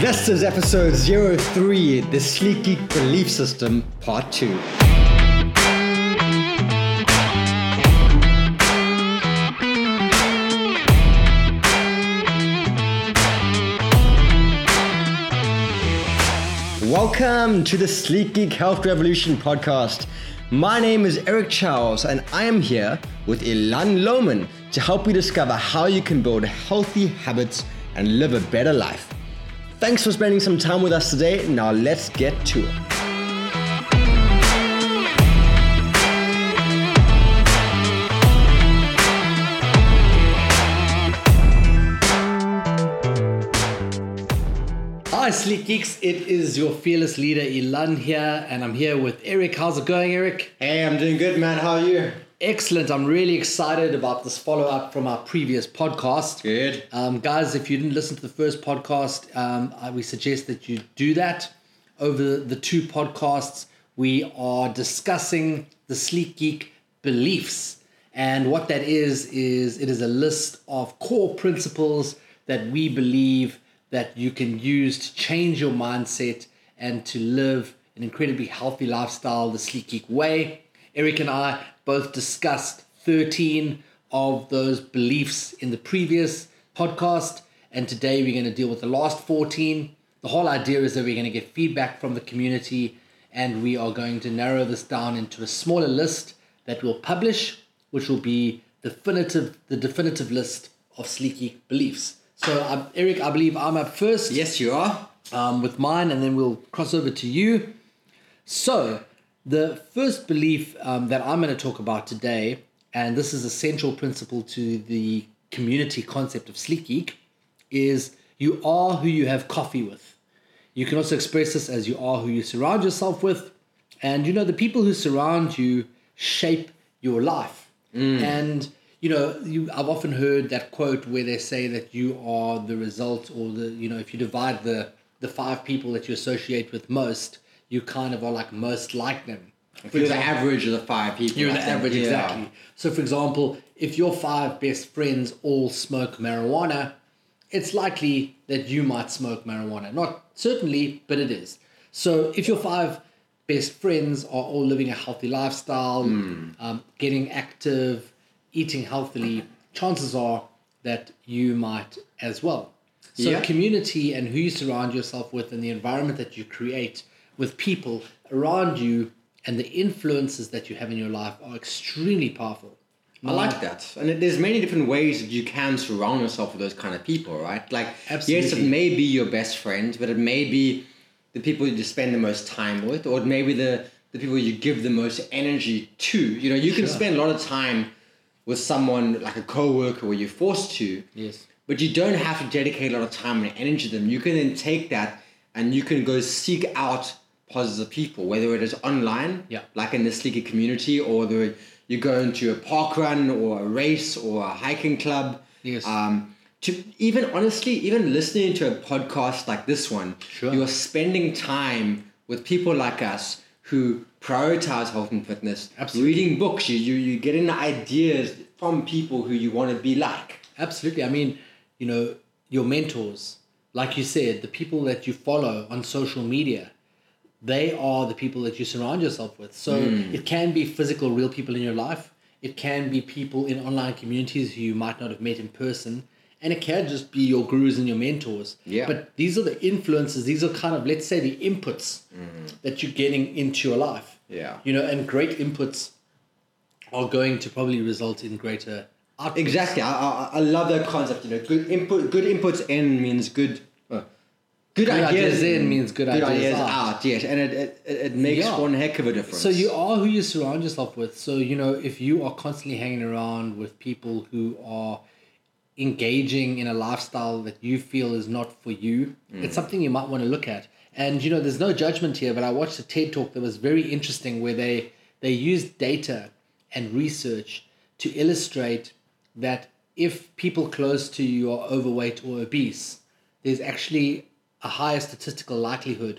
This is episode 03, the Sleek Geek Belief System, part 2. Welcome to the Sleek Geek Health Revolution podcast. My name is Eric Charles, and I am here with Elan Lohmann to help you discover how you can build healthy habits and live a better life. Thanks for spending some time with us today. Now let's get to it. Hi, Sleek Geeks. It is your fearless leader, Elan, here, and I'm here with Eric. How's it going, Eric? Hey, I'm doing good, man. How are you? Excellent. I'm really excited about this follow up from our previous podcast. Good. Um, guys, if you didn't listen to the first podcast, um, I, we suggest that you do that. Over the two podcasts, we are discussing the Sleek Geek beliefs. And what that is, is it is a list of core principles that we believe that you can use to change your mindset and to live an incredibly healthy lifestyle the Sleek Geek way. Eric and I both discussed 13 of those beliefs in the previous podcast, and today we're going to deal with the last 14. The whole idea is that we're going to get feedback from the community, and we are going to narrow this down into a smaller list that we'll publish, which will be definitive, the definitive list of Sleek beliefs. So, um, Eric, I believe I'm up first Yes, you are. um, with mine, and then we'll cross over to you. So, the first belief um, that I'm going to talk about today, and this is a central principle to the community concept of Sleek Geek, is you are who you have coffee with. You can also express this as you are who you surround yourself with. And you know, the people who surround you shape your life. And you know, you, I've often heard that quote where they say that you are the result, or the you know, if you divide the the five people that you associate with most, you kind of are like most like them. For You're the average of the five people. you're the average, Yeah. exactly. So, for example, if your five best friends all smoke marijuana, it's likely that you might smoke marijuana. Not certainly, but it is. So, if your five best friends are all living a healthy lifestyle, Hmm. um, getting active, eating healthily, chances are that you might as well. So, Yeah. community and who you surround yourself with and the environment that you create with people around you and the influences that you have in your life are extremely powerful. I like that. And there's many different ways that you can surround yourself with those kind of people, right? Like, yes, it may be your best friend, but it may be the people you spend the most time with, or it may be the, the people you give the most energy to. You know, you can Sure. spend a lot of time with someone like a coworker where you're forced to, Yes. but you don't have to dedicate a lot of time and energy to them. You can then take that and you can go seek out positive people, whether it is online, Yeah. like in the Sleeker community, or the, you go into a park run or a race or a hiking club. Yes. Um, to even honestly, even listening to a podcast like this one, Sure. you are spending time with people like us who prioritize health and fitness. Absolutely. Reading books, you, you you getting ideas from people who you want to be like. Absolutely. I mean, you know, your mentors, like you said, the people that you follow on social media, they are the people that you surround yourself with. So hmm. it can be physical, real people in your life. It can be people in online communities who you might not have met in person. And it can just be your gurus and your mentors. Yeah. But these are the influences, these are kind of, let's say, the inputs hmm. that you're getting into your life. Yeah. You know, and great inputs are going to probably result in greater outputs. Exactly. I, I, I love that concept. You know, good input, good inputs in means good. Good, ideas in means good ideas out. out. Yes, and it it, it makes Yeah. one heck of a difference. So you are who you surround yourself with. So you know if you are constantly hanging around with people who are engaging in a lifestyle that you feel is not for you, mm. it's something you might want to look at. And you know, there's no judgment here, but I watched a TED talk that was very interesting where they they used data and research to illustrate that if people close to you are overweight or obese, there's actually a higher statistical likelihood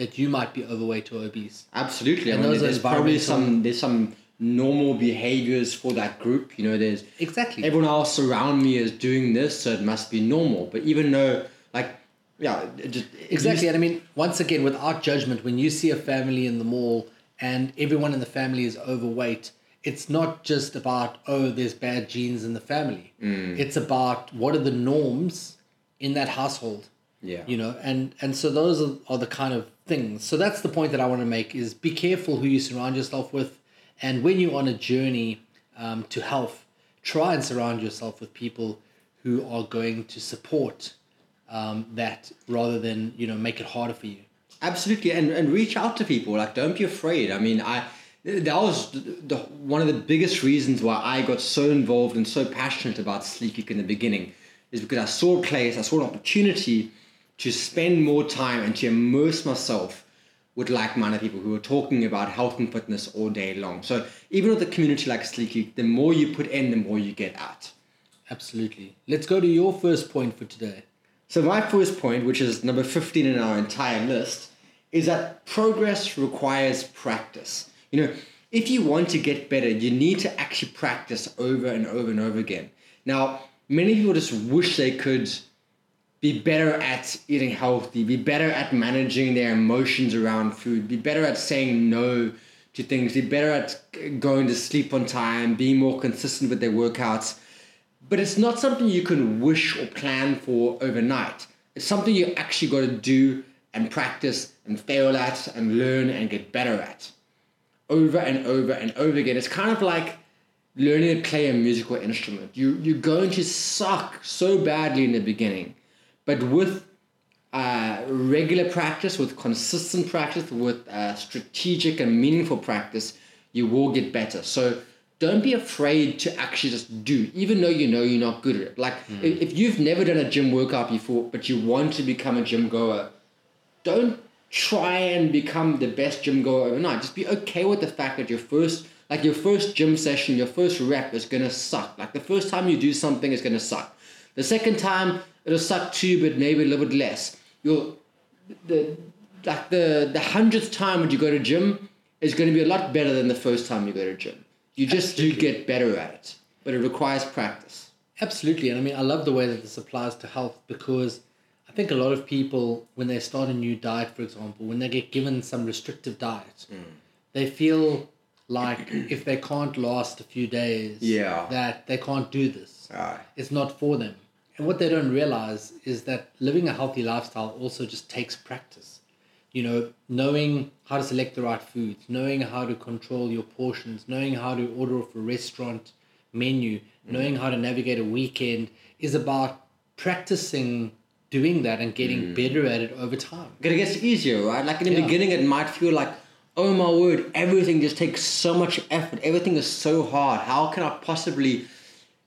that you might be overweight or obese. Absolutely. I And mean, those are there's probably some there's some normal behaviors for that group. You know, there's Exactly. everyone else around me is doing this, so it must be normal. But even though, like, yeah, just, Exactly. And I mean, once again, without judgment, when you see a family in the mall and everyone in the family is overweight, it's not just about, oh, there's bad genes in the family. Mm. It's about what are the norms in that household. Yeah. You know, and, and so those are, are the kind of things. So that's the point that I want to make is be careful who you surround yourself with. And when you're on a journey um, to health, try and surround yourself with people who are going to support um, that rather than you know make it harder for you. Absolutely, and, and reach out to people. Like, don't be afraid. I mean, I that was the, the, one of the biggest reasons why I got so involved and so passionate about Sleek in the beginning, is because I saw a place, I saw an opportunity to spend more time and to immerse myself with like-minded people who are talking about health and fitness all day long. So even with a community like Sleek Geek, the more you put in, the more you get out. Absolutely. Let's go to your first point for today. So my first point, which is number 15 in our entire list, is that progress requires practice. You know, if you want to get better, you need to actually practice over and over and over again. Now, many people just wish they could be better at eating healthy, be better at managing their emotions around food, be better at saying no to things, be better at going to sleep on time, being more consistent with their workouts. But it's not something you can wish or plan for overnight. It's something you actually got to do and practice and fail at and learn and get better at over and over and over again. It's kind of like learning to play a musical instrument. You, you're going to suck so badly in the beginning, but with uh, regular practice, with consistent practice, with uh, strategic and meaningful practice, you will get better. So don't be afraid to actually just do, even though you know you're not good at it. Like if, if you've never done a gym workout before, but you want to become a gym goer, don't try and become the best gym goer overnight. Just be okay with the fact that your first, like your first gym session, your first rep is gonna suck. Like the first time you do something is gonna suck. The second time it'll suck too, but maybe a little bit less. You'll the like the the hundredth time when you go to gym is going to be a lot better than the first time you go to gym. You just do get better at it, but it requires practice. Absolutely. And I mean, I love the way that this applies to health because I think a lot of people, when they start a new diet, for example, when they get given some restrictive diet, mm. they feel like if they can't last a few days, Yeah. that they can't do this. Aye. It's not for them. And what they don't realize is that living a healthy lifestyle also just takes practice. You know, knowing how to select the right foods, knowing how to control your portions, knowing how to order off a restaurant menu, mm. knowing how to navigate a weekend is about practicing doing that and getting mm. better at it over time. But it gets easier, right? Like in the Yeah. beginning, it might feel like, oh my word, everything just takes so much effort. Everything is so hard. How can I possibly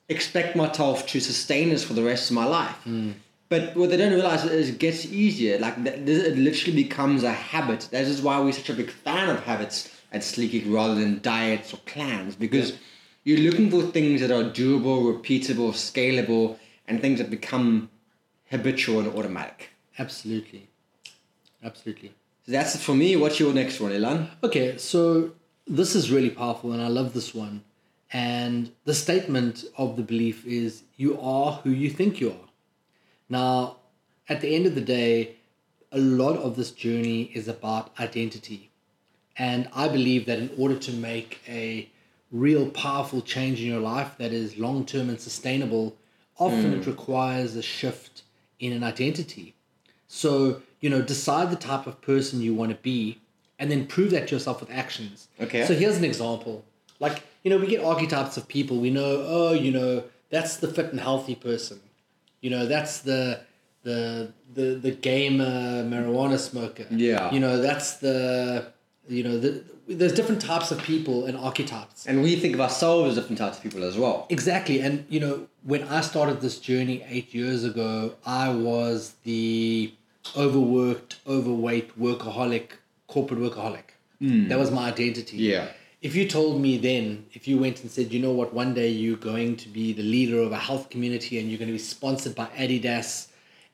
expect myself to sustain this for the rest of my life? Hmm. But what they don't realize is it gets easier. Like this, it literally becomes a habit. That is why we're such a big fan of habits at Sleek rather than diets or plans because you're looking for things that are doable, repeatable, scalable, and things that become habitual and automatic. Absolutely. Absolutely. So that's it for me. What's your next one, Elan? Okay, so this is really powerful, and I love this one. And the statement of the belief is you are who you think you are. Now, at the end of the day, a lot of this journey is about identity. And I believe that in order to make a real powerful change in your life that is long term and sustainable, often it mm. requires a shift in an identity. So, you know, decide the type of person you want to be and then prove that to yourself with actions. Okay. So here's an example. Like, you know, we get archetypes of people. We know, oh, you know, that's the fit and healthy person. You know, that's the the the the gamer marijuana smoker. Yeah. You know, that's the you know, the, there's different types of people and archetypes. And we think of ourselves as different types of people as well. Exactly. And, you know, when I started this journey eight years ago, I was the overworked, overweight, workaholic, corporate workaholic. Hmm. That was my identity. Yeah. If you told me then, if you went and said, you know what, one day you're going to be the leader of a health community and you're going to be sponsored by Adidas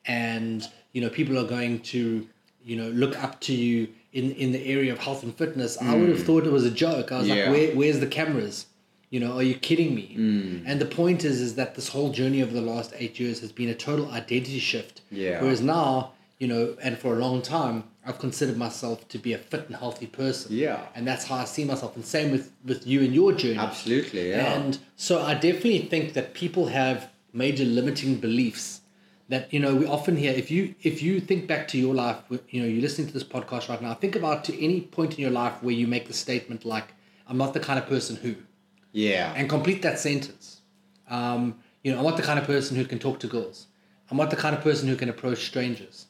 and, you know, people are going to, you know, look up to you in, in the area of health and fitness, I would have mm. thought it was a joke. I was Yeah. like, Where, where's the cameras? You know, are you kidding me? Mm. And the point is, is that this whole journey over the last eight years has been a total identity shift. Yeah. Whereas now you know, and for a long time, I've considered myself to be a fit and healthy person. Yeah. And that's how I see myself. And same with, with you and your journey. Absolutely, yeah. And so I definitely think that people have major limiting beliefs that, you know, we often hear if you if you think back to your life, you know, you're listening to this podcast right now, think about to any point in your life where you make the statement like, I'm not the kind of person who yeah. and complete that sentence. Um, you know, I'm not the kind of person who can talk to girls. I'm not the kind of person who can approach strangers.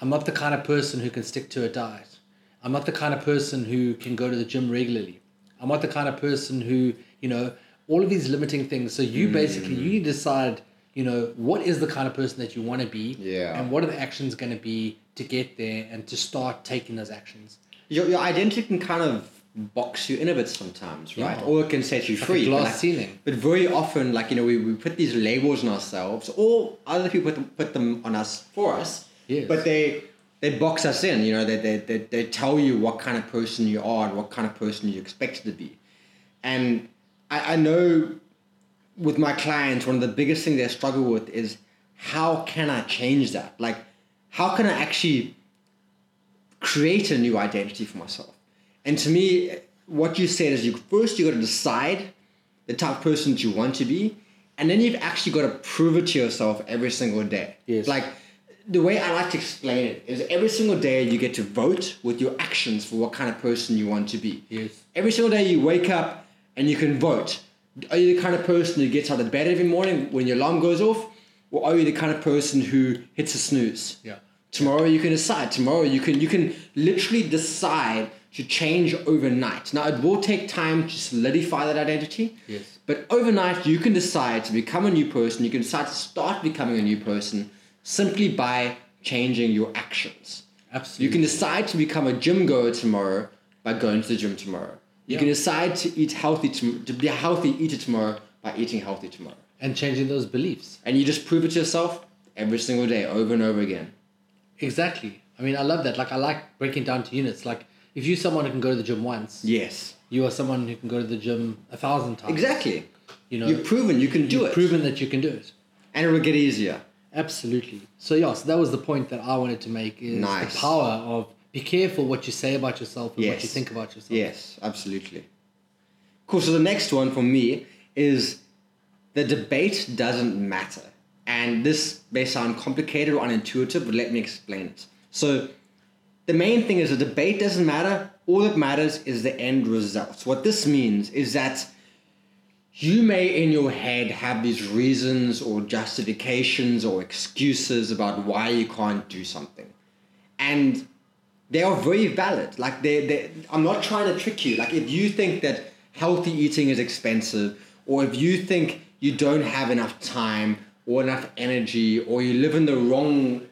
I'm not the kind of person who can stick to a diet. I'm not the kind of person who can go to the gym regularly. I'm not the kind of person who, you know, all of these limiting things. So you basically mm. you need to decide, you know, what is the kind of person that you want to be, Yeah. and what are the actions going to be to get there and to start taking those actions. your, your identity can kind of box you in a bit sometimes, right? Yeah. Or it can set you Like a free. glass but ceiling. But very often, like, you know, we, we put these labels on ourselves, or other people put them, put them on us for us. Yes. But they they box us in, you know, they, they, they, they tell you what kind of person you are and what kind of person you expect to be. And I, I know with my clients, one of the biggest things they struggle with is how can I change that? Like, how can I actually create a new identity for myself? And to me, what you said is you first you got to decide the type of person that you want to be, and then you've actually got to prove it to yourself every single day. Yes. Like the way I like to explain it is every single day you get to vote with your actions for what kind of person you want to be. Yes. Every single day you wake up and you can vote. Are you the kind of person who gets out of bed every morning when your alarm goes off? Or are you the kind of person who hits a snooze? Yeah. Tomorrow you can decide. Tomorrow you can you can literally decide to change overnight. Now it will take time to solidify that identity. Yes. But overnight you can decide to become a new person. You can decide to start becoming a new person simply by changing your actions. Absolutely. You can decide to become a gym goer tomorrow by going to the gym tomorrow. You Yeah. can decide to eat healthy tom- to be a healthy eater tomorrow by eating healthy tomorrow. and changing those beliefs. And you just prove it to yourself every single day, over and over again. Exactly. I mean, I love that. Like, I like breaking down to units. Like, if you're someone who can go to the gym once, Yes. you are someone who can go to the gym a thousand times. Exactly. You know, You've proven you can do you've it. proven that you can do it. and it will get easier. Absolutely. So yeah, so that was the point that I wanted to make is Nice. the power of be careful what you say about yourself and what you think about yourself. Yes, absolutely. Cool. So the next one for me is the debate doesn't matter. And this may sound complicated or unintuitive, but let me explain it. So the main thing is the debate doesn't matter. All that matters is the end result. What this means is that you may in your head have these reasons or justifications or excuses about why you can't do something. And they are very valid. Like they, they, I'm not trying to trick you. Like if you think that healthy eating is expensive, or if you think you don't have enough time or enough energy, or you live in the wrong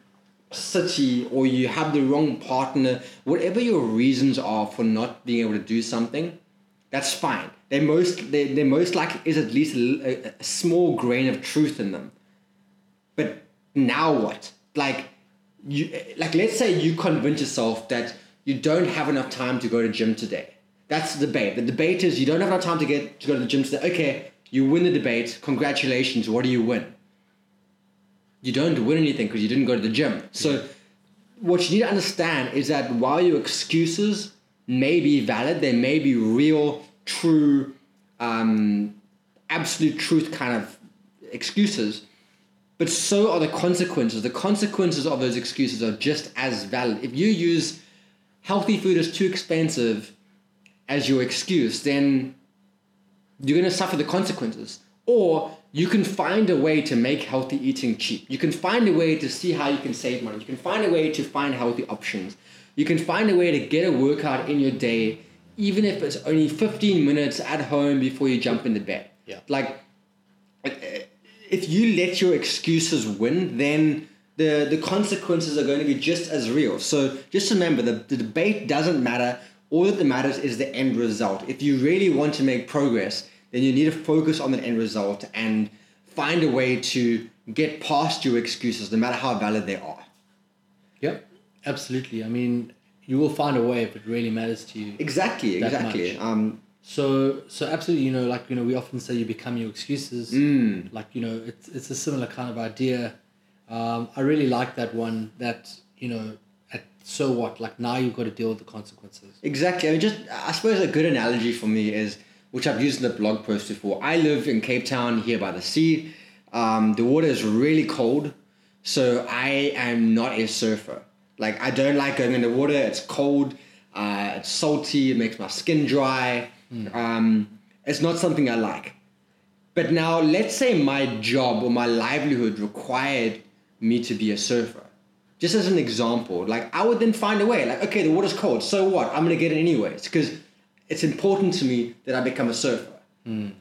city, or you have the wrong partner, whatever your reasons are for not being able to do something, that's fine. They most, they, they most likely is at least a, a- a small grain of truth in them. But now what? Like you like let's say you convince yourself that you don't have enough time to go to the gym today. That's the debate. The debate is you don't have enough time to get to go to the gym today. Okay, you win the debate. Congratulations. What do you win? You don't win anything because you didn't go to the gym. So what you need to understand is that while your excuses may be valid, they may be real, true, um, absolute truth kind of excuses, but so are the consequences. The consequences of those excuses are just as valid. If you use healthy food is too expensive as your excuse, then you're going to suffer the consequences. Or you can find a way to make healthy eating cheap. You can find a way to see how you can save money. You can find a way to find healthy options. You can find a way to get a workout in your day, even if it's only 15 minutes at home before you jump in the bed. Yeah. Like, if you let your excuses win, then the, the consequences are going to be just as real. So just remember the, the debate doesn't matter. All that matters is the end result. If you really want to make progress, then you need to focus on the end result and find a way to get past your excuses, no matter how valid they are. Yep. Absolutely. I mean, you will find a way if it really matters to you. Exactly, exactly. Um, So, so absolutely, you know, like you know, we often say you become your excuses. Mm. Like you know, it's it's a similar kind of idea. Um, I really like that one. That you know, at, so what? Like now you've got to deal with the consequences. Exactly. I mean, just I suppose a good analogy for me is, which I've used in the blog post before. I live in Cape Town here by the sea. Um, the water is really cold, so I am not a surfer. Like I don't like going in the water. It's cold. Uh, it's salty. It makes my skin dry. Um, it's not something I like. But now, let's say my job or my livelihood required me to be a surfer. Just as an example, like I would then find a way. Like, okay, the water's cold. So what? I'm gonna get it anyways because it's important to me that I become a surfer.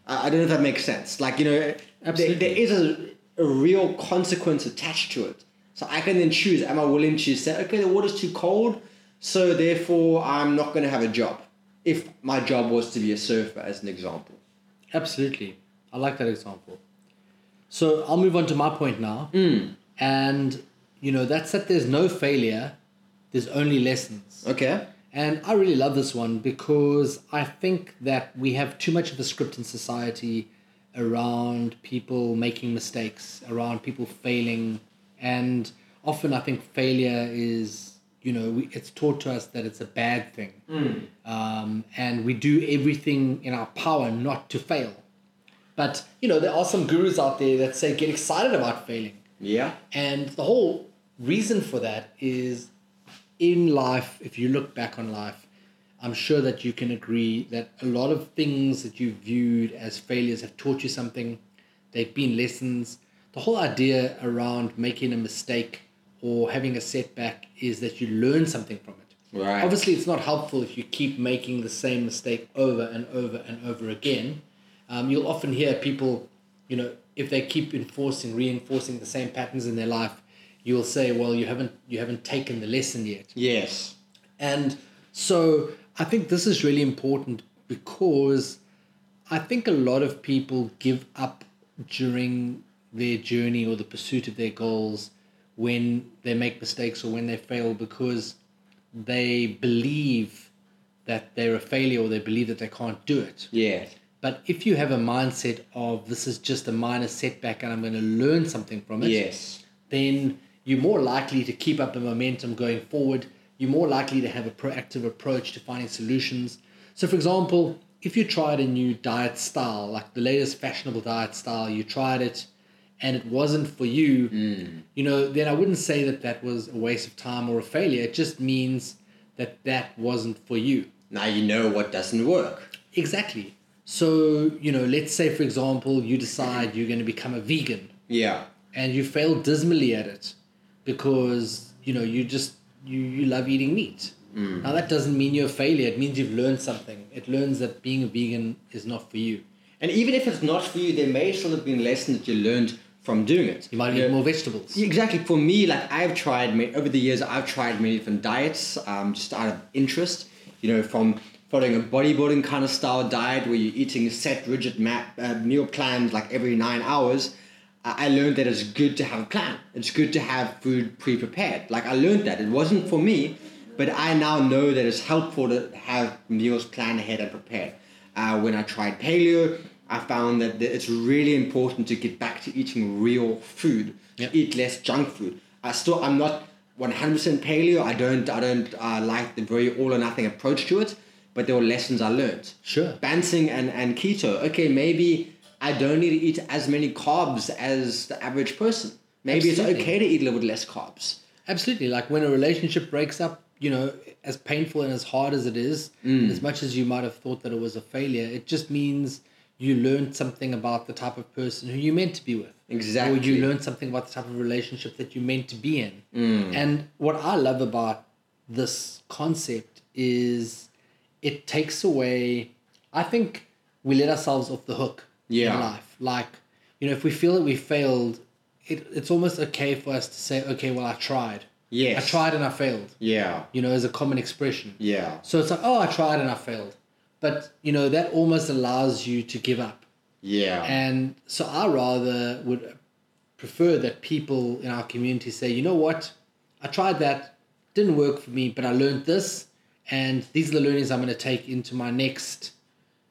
I, I don't know if that makes sense. Like, you know, there, there is a, a real consequence attached to it. So I can then choose: Am I willing to say, okay, the water's too cold, so therefore I'm not gonna have a job? If my job was to be a surfer, as an example. Absolutely. I like that example. So I'll move on to my point now. Hmm. And, you know, that's that there's no failure, there's only lessons. Okay. And I really love this one because I think that we have too much of a script in society around people making mistakes, around people failing. And often I think failure is, you know, we, it's taught to us that it's a bad thing. Um, and we do everything in our power not to fail. But, you know, there are some gurus out there that say get excited about failing. Yeah. And the whole reason for that is in life, if you look back on life, I'm sure that you can agree that a lot of things that you've viewed as failures have taught you something. They've been lessons. The whole idea around making a mistake or having a setback is that you learn something from it. Right. Obviously, it's not helpful if you keep making the same mistake over and over and over again. Um, you'll often hear people, you know, if they keep enforcing, reinforcing the same patterns in their life, you'll say, "Well, you haven't you haven't taken the lesson yet." Yes. And so I think this is really important because I think a lot of people give up during their journey or the pursuit of their goals when they make mistakes or when they fail because they believe that they're a failure or they believe that they can't do it. Yeah. But if you have a mindset of this is just a minor setback and I'm going to learn something from it, Yes. then you're more likely to keep up the momentum going forward. You're more likely to have a proactive approach to finding solutions. So, for example, if you tried a new diet style, like the latest fashionable diet style, you tried it and it wasn't for you, hmm. you know, then I wouldn't say that that was a waste of time or a failure. It just means that that wasn't for you. Now you know what doesn't work. Exactly. So, you know, let's say, for example, you decide you're going to become a vegan Yeah. and you fail dismally at it because you know you just you, you love eating meat hmm. now that doesn't mean you're a failure it means you've learned something it learns that being a vegan is not for you And even if it's not for you, there may still have been lessons that you learned from doing it. you might eat more vegetables Exactly. For me, like I've tried over the years, I've tried many different diets, um, just out of interest. You know, from following a bodybuilding kind of style diet where you're eating a set, rigid map, uh, meal plans like every nine hours. I I learned that it's good to have a plan. It's good to have food pre-prepared. Like I learned that it wasn't for me, but I now know that it's helpful to have meals planned ahead and prepared. Uh, when I tried paleo, I found that it's really important to get back to eating real food. Eat less junk food. I still I'm not 100% paleo. I don't I don't uh, like the very all or nothing approach to it, but there were lessons I learned. Sure. Banting and, and keto. Okay, maybe I don't need to eat as many carbs as the average person. Maybe Absolutely. it's okay to eat a little bit less carbs. absolutely like when a relationship breaks up you know as painful and as hard as it is and as much as you might have thought that it was a failure it just means you learned something about the type of person who you're meant to be with Exactly. or you learned something about the type of relationship that you're meant to be in. Mm. And what I love about this concept is it takes away, I think we let ourselves off the hook Yeah. in life. Like, you know, if we feel that we failed, it, it's almost okay for us to say, okay, well, I tried. Yes. I tried and I failed, Yeah. you know, as a common expression. Yeah. So it's like, oh, I tried and I failed. But, you know, that almost allows you to give up. Yeah. And so I rather would prefer that people in our community say, you know what, I tried that, didn't work for me, but I learned this, and these are the learnings I'm going to take into my next,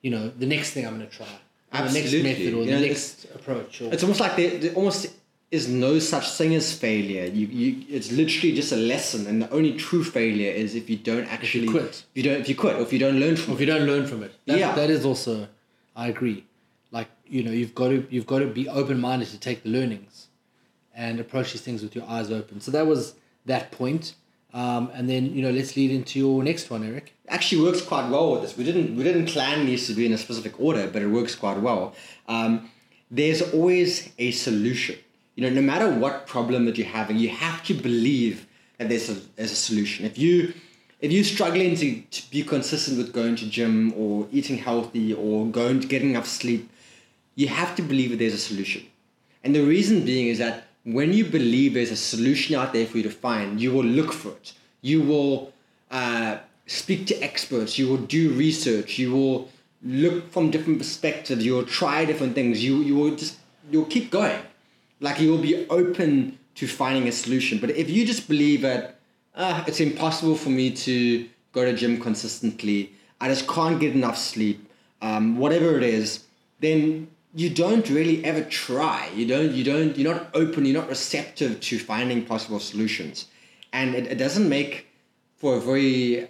you know, the next thing I'm going to try, or the next method or You the know, next approach. Or, it's almost like they, they almost is no such thing as failure. You, you, it's literally just a lesson, and the only true failure is if you don't actually quit. If you don't, if you quit, or if you don't learn from Or if you don't learn from it. That, Yeah. that is also, I agree. Like you know, you've got to you've got to be open minded to take the learnings, and approach these things with your eyes open. So that was that point. Um, and then you know, let's lead into your next one, Eric. actually works quite well with this. We didn't we didn't plan these to be in a specific order, but it works quite well. Um, there's always a solution. You know, no matter what problem that you're having, you have to believe that there's a, there's a solution. If you if you're struggling to, to be consistent with going to gym or eating healthy or going to getting enough sleep, you have to believe that there's a solution. And the reason being is that when you believe there's a solution out there for you to find, you will look for it. You will uh, speak to experts. You will do research. You will look from different perspectives. You will try different things. You you will just you'll keep going. Like you will be open to finding a solution. But if you just believe that ah, it's impossible for me to go to gym consistently, I just can't get enough sleep, um, whatever it is, then you don't really ever try. You don't. You don't. You're not open. You're not receptive to finding possible solutions, and it, it doesn't make for a very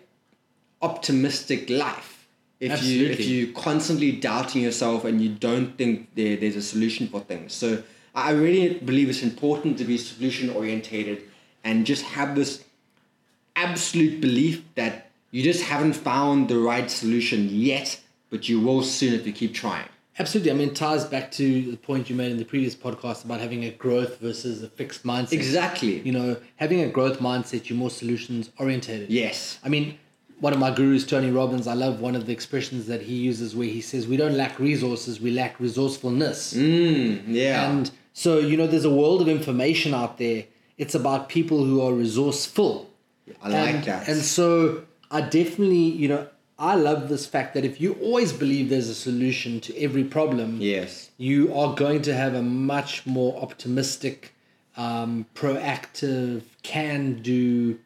optimistic life if you if Absolutely. you constantly doubting yourself and you don't think there, there's a solution for things. So I really believe it's important to be solution orientated and just have this absolute belief that you just haven't found the right solution yet, but you will soon if you keep trying. Absolutely. I mean, it ties back to the point you made in the previous podcast about having a growth versus a fixed mindset. Exactly. You know, having a growth mindset, you're more solutions orientated. Yes. I mean, one of my gurus, Tony Robbins, I love one of the expressions that he uses where he says, We don't lack resources, we lack resourcefulness. Mm, yeah. And so, you know, there's a world of information out there. It's about people who are resourceful. I like and, that. And so I definitely, you know, I love this fact that if you always believe there's a solution to every problem, yes. you are going to have a much more optimistic, um, proactive, can do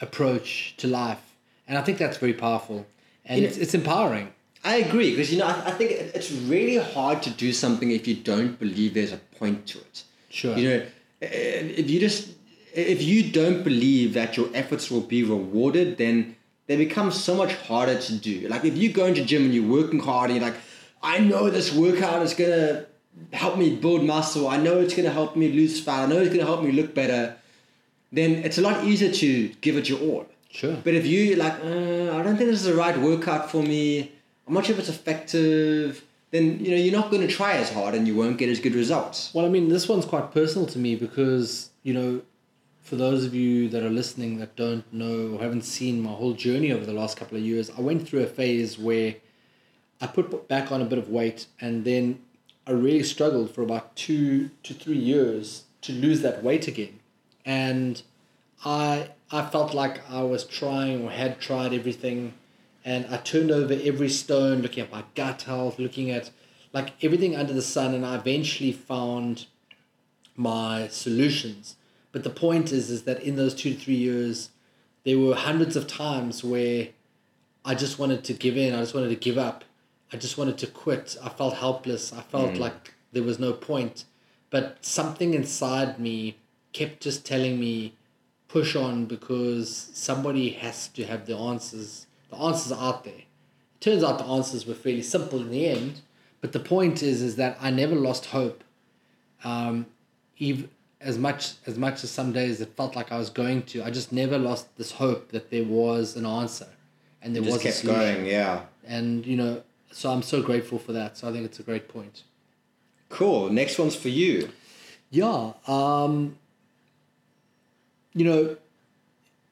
approach to life. And I think that's very powerful. And You know- it's, it's empowering. I agree because you know I, I think it- it's really hard to do something if you don't believe there's a point to it. Sure. You know, if you just if you don't believe that your efforts will be rewarded, then they become so much harder to do. Like if you go into gym and you're working hard and you're like, I know this workout is gonna help me build muscle. I know it's gonna help me lose fat. I know it's gonna help me look better. Then it's a lot easier to give it your all. Sure. But if you like, uh, I don't think this is the right workout for me. Sure if it's effective. Then you know you're not going to try as hard and you won't get as good results. Well, I mean, this one's quite personal to me because, you know, for those of you that are listening that don't know or haven't seen my whole journey over the last couple of years, I went through a phase where I put back on a bit of weight and then I really struggled for about two to three years to lose that weight again. And I I felt like I was trying or had tried everything and I turned over every stone looking at my gut health, looking at like everything under the sun and I eventually found my solutions. But the point is is that in those two to three years there were hundreds of times where I just wanted to give in, I just wanted to give up. I just wanted to quit. I felt helpless. I felt hmm. like there was no point. But something inside me kept just telling me, push on because somebody has to have the answers. The answers are out there. It turns out the answers were fairly simple in the end. But the point is, is that I never lost hope. Um, even as much as much as some days it felt like I was going to, I just never lost this hope that there was an answer, and there Just was a kept going, yeah. and you know so i'm so grateful for that so i think it's a great point Cool. Next one's for you. yeah um you know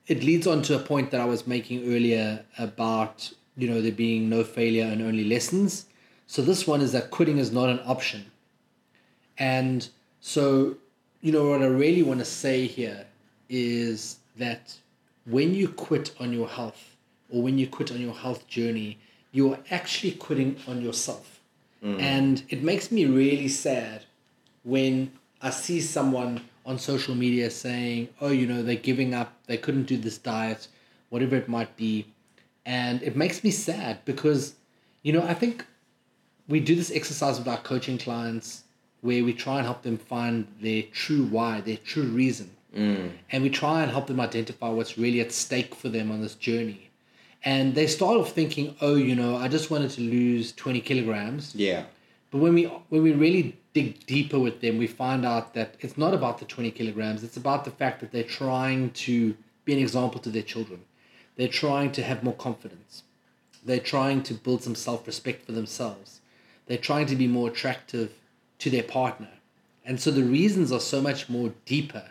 it leads on to a point that i was making earlier about you know there being no failure and only lessons. So this one is that quitting is not an option. And so you know what i really want to say here is that when you quit on your health or when you quit on your health journey you're actually quitting on yourself. Mm. And it makes me really sad when I see someone on social media saying, oh, you know, they're giving up, they couldn't do this diet, whatever it might be. And it makes me sad because, you know, I think we do this exercise with our coaching clients where we try and help them find their true why, their true reason. Mm. And we try and help them identify what's really at stake for them on this journey. And they start off thinking, oh, you know, I just wanted to lose 20 kilograms. Yeah. But when we when we really dig deeper with them, we find out that it's not about the 20 kilograms. It's about the fact that they're trying to be an example to their children. They're trying to have more confidence. They're trying to build some self-respect for themselves. They're trying to be more attractive to their partner. And so the reasons are so much more deeper.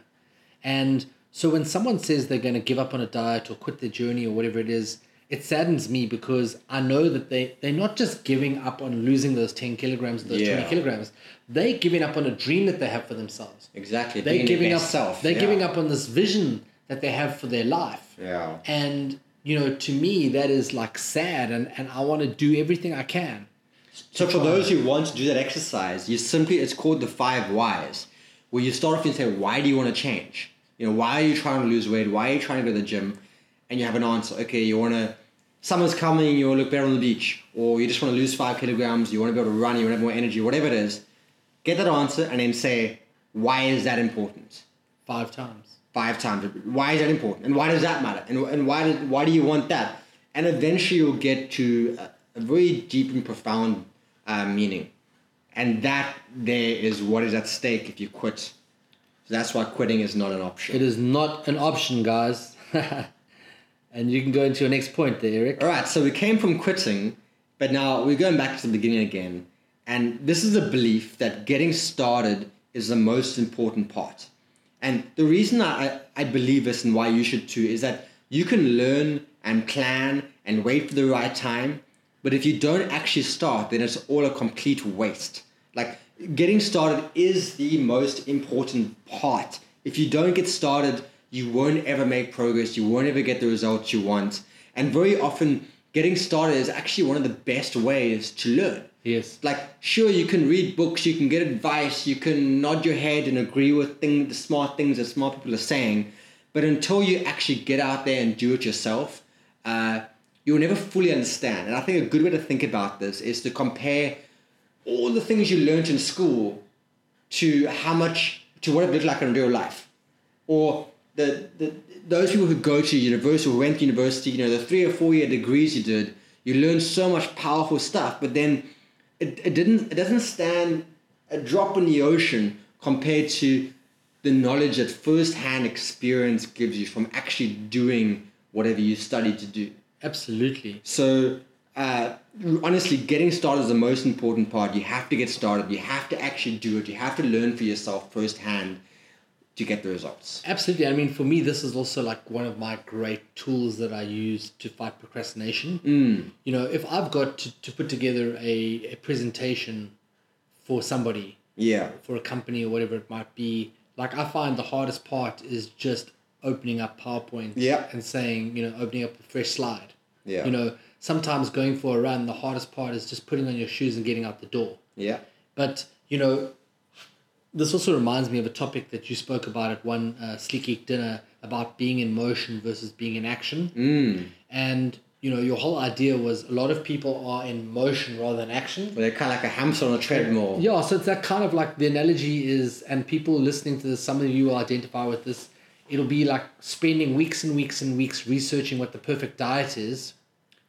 And so when someone says they're going to give up on a diet or quit their journey or whatever it is, it saddens me because I know that they, they're not just giving up on losing those 10 kilograms, those Yeah. 20 kilograms. They're giving up on a dream that they have for themselves. Exactly. They're being giving up self. They're yeah. giving up on this vision that they have for their life. Yeah. And, you know, to me, that is like sad. And, and I want to do everything I can. So for those who want to do that exercise, you simply it's called the five whys, where you start off and say, why do you want to change? You know, why are you trying to lose weight? Why are you trying to go to the gym? And you have an answer. Okay, you want to. Summer's coming. You want to look better on the beach, or you just want to lose five kilograms. You want to be able to run. You want to have more energy. Whatever it is, get that answer and then say, why is that important? Five times. five times. Why is that important? And why does that matter? And, and why, did, why do you want that? And eventually you'll get to a, a very deep and profound uh, meaning. And that there is what is at stake if you quit. So that's why quitting is not an option. It is not an option, guys. and you can go into your next point there, Eric. All right, so we came from quitting, but now we're going back to the beginning again. And this is a belief that getting started is the most important part. And the reason I, I believe this and why you should too is that you can learn and plan and wait for the right time, but if you don't actually start, then it's all a complete waste. Like getting started is the most important part. If you don't get started, you won't ever make progress, you won't ever get the results you want. And very often, getting started is actually one of the best ways to learn. Yes. Like, sure, you can read books, you can get advice, you can nod your head and agree with thing, the smart things that smart people are saying, but until you actually get out there and do it yourself, uh, you'll never fully understand. And I think a good way to think about this is to compare all the things you learned in school to how much to what it looked like in real life, or the, the those people who go to university, who went to university, you know, the three or four year degrees you did, you learned so much powerful stuff, but then it, it didn't it doesn't stand a drop in the ocean compared to the knowledge that first hand experience gives you from actually doing whatever you studied to do. Absolutely. So, uh, honestly, getting started is the most important part. You have to get started. You have to actually do it. You have to learn for yourself firsthand to get the results. Absolutely. I mean, for me, this is also like one of my great tools that I use to fight procrastination. Mm. You know, if I've got to, to put together a, a presentation for somebody, Yeah. for a company or whatever it might be, like I find the hardest part is just opening up PowerPoint Yeah. and saying, you know, opening up a fresh slide. Yeah. You know, sometimes going for a run, the hardest part is just putting on your shoes and getting out the door. Yeah. But you know, this also reminds me of a topic that you spoke about at one uh, Sleek Geek dinner about being in motion versus being in action. Mm. And you know, your whole idea was a lot of people are in motion rather than action. But they're kind of like a hamster on a treadmill. Yeah, so it's that kind of like the analogy is, and people listening to this, some of you will identify with this. It'll be like spending weeks and weeks and weeks researching what the perfect diet is,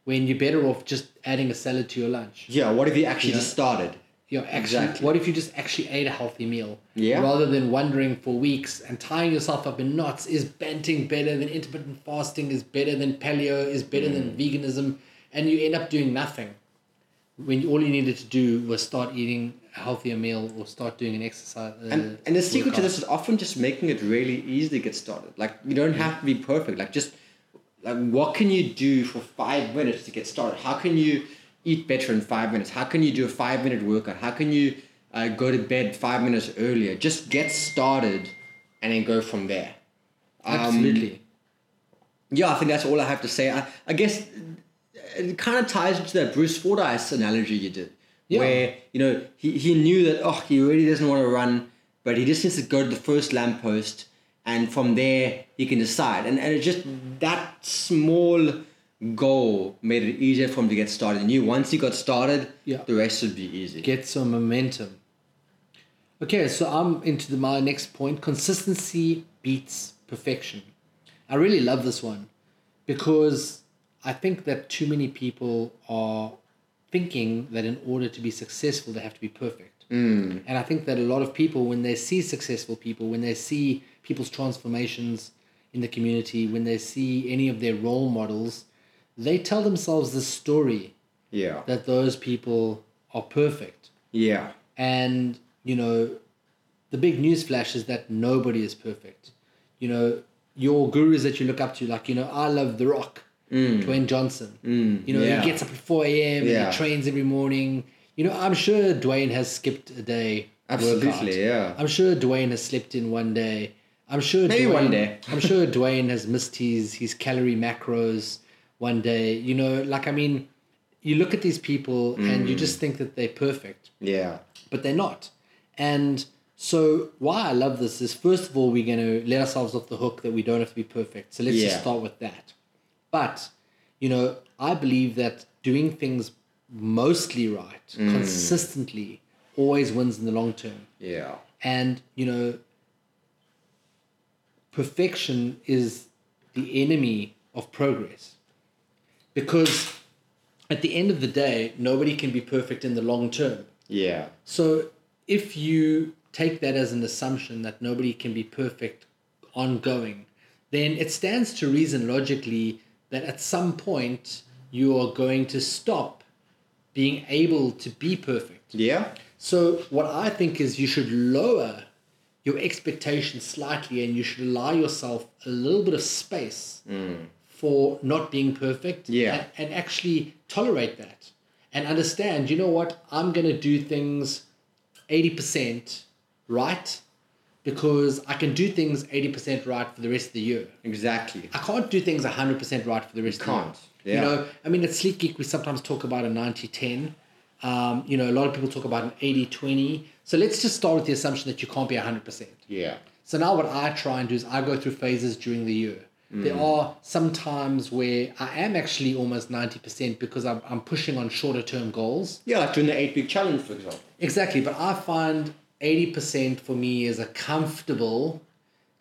when you're better off just adding a salad to your lunch. Yeah. What if you actually just started? You know, actually, Exactly. what if you just actually ate a healthy meal Yeah. rather than wondering for weeks and tying yourself up in knots? Is banting better than intermittent fasting? Is better than paleo? Is better Mm. than veganism? And you end up doing nothing when all you needed to do was start eating a healthier meal or start doing an exercise. Uh, And, and the secret to this is often just making it really easy to get started. Like you don't have to be perfect. Like just like what can you do for five minutes to get started? How can you eat better in five minutes? How can you do a five minute workout? How can you uh, go to bed five minutes earlier? Just get started and then go from there. Um, Absolutely. yeah, I think that's all I have to say. I, I guess it kind of ties into that Bruce Fordyce analogy you did, Yeah. where you know he, he knew that oh he really doesn't want to run, but he just needs to go to the first lamppost, and from there he can decide. And and it just that small goal made it easier for him to get started. And you, once he got started, Yeah. the rest would be easy. Get some momentum. Okay, so I'm into the, my next point. Consistency beats perfection. I really love this one because I think that too many people are thinking that in order to be successful, they have to be perfect. Mm. And I think that a lot of people, when they see successful people, when they see people's transformations in the community, when they see any of their role models, they tell themselves this story Yeah. that those people are perfect. Yeah. And, you know, the big news flash is that nobody is perfect. You know, your gurus that you look up to, like, you know, I love The Rock, Dwayne Johnson. Mm. You know, yeah. he gets up at 4 a.m. and he trains every morning. You know, I'm sure Dwayne has skipped a day. Absolutely, workout. yeah. I'm sure Dwayne has slept in one day. I'm sure Maybe Dwayne, one day. I'm sure Dwayne has missed his his calorie macros one day. You know, like I mean, you look at these people and Mm. you just think that they're perfect, Yeah. but they're not. And so why I love this is first of all we're going to let ourselves off the hook that we don't have to be perfect. So let's just start with that. But you know, I believe that doing things mostly right, Mm. consistently, always wins in the long term. Yeah. And, you know, perfection is the enemy of progress. Because at the end of the day, nobody can be perfect in the long term. Yeah. So if you take that as an assumption that nobody can be perfect ongoing, then it stands to reason logically that at some point you are going to stop being able to be perfect. Yeah. So what I think is you should lower your expectations slightly and you should allow yourself a little bit of space mm. For not being perfect Yeah. and, and actually tolerate that and understand you know what i'm going to do things 80% right because i can do things 80% right for the rest of the year Exactly. I can't do things 100% right for the rest can't, of the year. yeah. You know, I mean, at Sleekgeek, we sometimes talk about a 90 10. Um, you know, a lot of people talk about an 80 20. So let's just start with the assumption that you can't be 100%. Yeah. So now what I try and do is I go through phases during the year. There mm. are some times where I am actually almost 90% because I'm, I'm pushing on shorter term goals. Yeah, like doing the eight week challenge, for example. Exactly, but I find 80% for me is a comfortable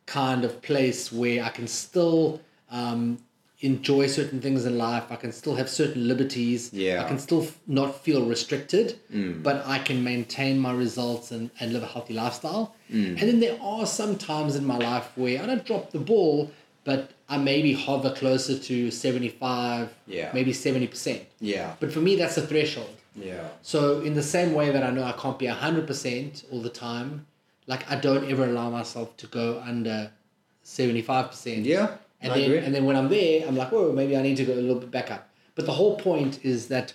kind of place where I can still um, enjoy certain things in life. I can still have certain liberties. Yeah. I can still f- not feel restricted, mm. but I can maintain my results and, and live a healthy lifestyle. Mm. And then there are some times in my life where I don't drop the ball, but I maybe hover closer to 75, Yeah. maybe 70%. Yeah. But for me, that's a threshold. Yeah. So in the same way that I know I can't be hundred percent all the time, like I don't ever allow myself to go under seventy five percent. Yeah, And I then agree. and then when I'm there, I'm like, oh, maybe I need to go a little bit back up. But the whole point is that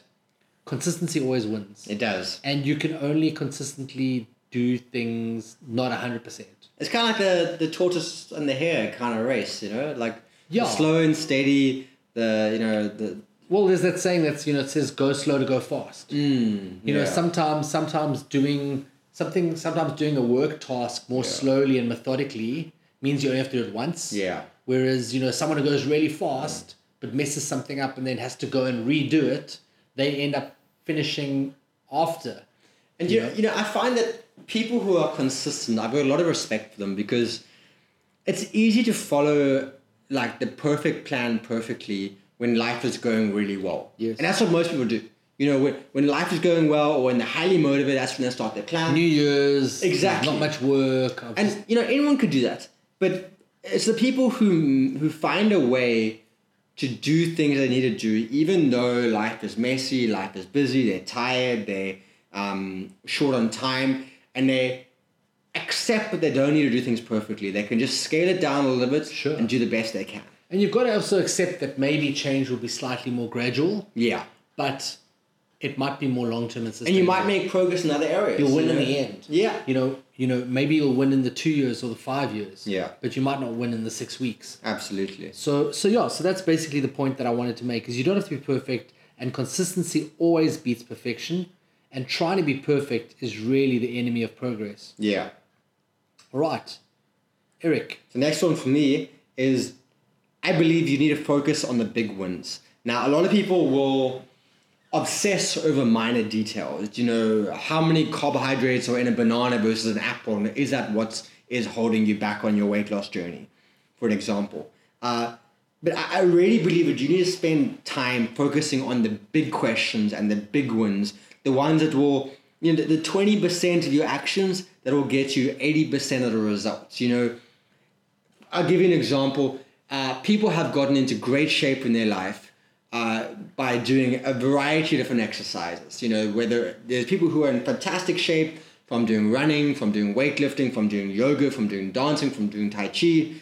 consistency always wins, It does. and you can only consistently do things not hundred percent. It's kind of like the, the tortoise and the hare kind of race, you know? Like Yeah. slow and steady, the, you know, the. Well, there's that saying that's you know it says go slow to go fast. Mm, you know sometimes sometimes doing something sometimes doing a work task more Yeah. slowly and methodically means you only have to do it once Yeah. whereas you know someone who goes really fast but messes something up and then has to go and redo it they end up finishing after And you you, know? you know, I find that people who are consistent, I've got a lot of respect for them because it's easy to follow like the perfect plan perfectly when life is going really well. Yes. And that's what most people do. You know, when, when life is going well or when they're highly motivated, that's when they start their plan. new year's Exactly. not much work and you know, anyone could do that. But it's the people who who find a way to do things they need to do, even though life is messy, life is busy, they're tired, they're um, short on time, and they accept that they don't need to do things perfectly. They can just scale it down a little bit Sure. and do the best they can. and you've got to also accept that maybe change will be slightly more gradual Yeah. but it might be more long-term and And you might make progress in other areas. you'll win you in the end Yeah. you know, you know, maybe you'll win in the two years or the five years. Yeah. But you might not win in the six weeks. Absolutely. So, so yeah, so that's basically the point that I wanted to make is you don't have to be perfect, and consistency always beats perfection, and trying to be perfect is really the enemy of progress. Yeah. Right. Eric. The next one for me is I believe you need to focus on the big wins. Now, a lot of people will obsess over minor details. You know, how many carbohydrates are in a banana versus an apple? And is that what is holding you back on your weight loss journey, for an example? Uh, but I, I really believe that you need to spend time focusing on the big questions and the big wins, the ones that will, you know, the, the 20% of your actions that will get you 80% of the results. You know, I'll give you an example. Uh, people have gotten into great shape in their life uh, by doing a variety of different exercises. You know, whether there's people who are in fantastic shape from doing running, from doing weightlifting, from doing yoga, from doing dancing, from doing Tai Chi.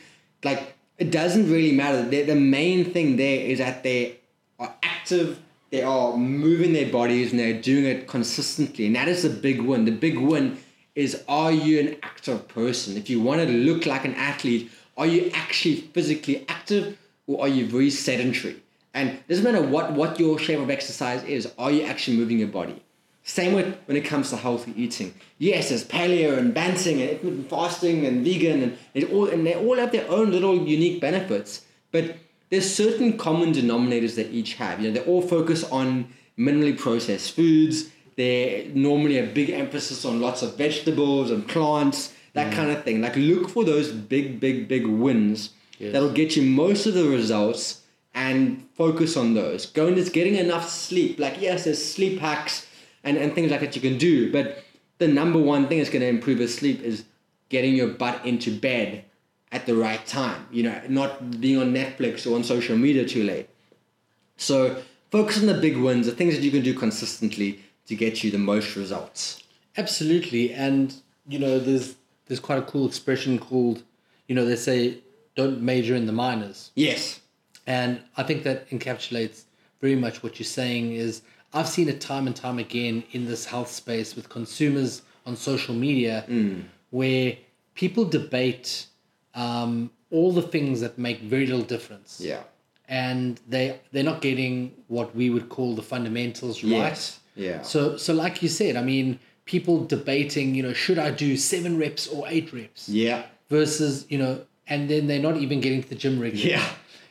Like, it doesn't really matter. The, the main thing there is that they are active, they are moving their bodies, and they're doing it consistently. And that is the big win. The big win is are you an active person? If you want to look like an athlete, are you actually physically active or are you very sedentary? And doesn't matter what, what your shape of exercise is, are you actually moving your body? Same with when it comes to healthy eating. Yes, there's paleo and banting and fasting and vegan and it all and they all have their own little unique benefits. But there's certain common denominators that each have. You know, they all focus on minimally processed foods. They're normally a big emphasis on lots of vegetables and plants, that mm. kind of thing. Like look for those big, big, big wins yes. that'll get you most of the results and focus on those. Going is getting enough sleep. Like yes, there's sleep hacks and, and things like that you can do. But the number one thing that's going to improve your sleep is getting your butt into bed at the right time. You know, not being on Netflix or on social media too late. So focus on the big wins, the things that you can do consistently to get you the most results. Absolutely, and you know, there's there's quite a cool expression called, you know, they say don't major in the minors. Yes. And I think that encapsulates very much what you're saying is I've seen it time and time again in this health space with consumers on social media mm. where people debate um, all the things that make very little difference. Yeah. And they they're not getting what we would call the fundamentals right. Yeah. So so like you said, I mean, people debating, you know, should I do seven reps or eight reps? Yeah. Versus, you know, and then they're not even getting to the gym regularly. Yeah.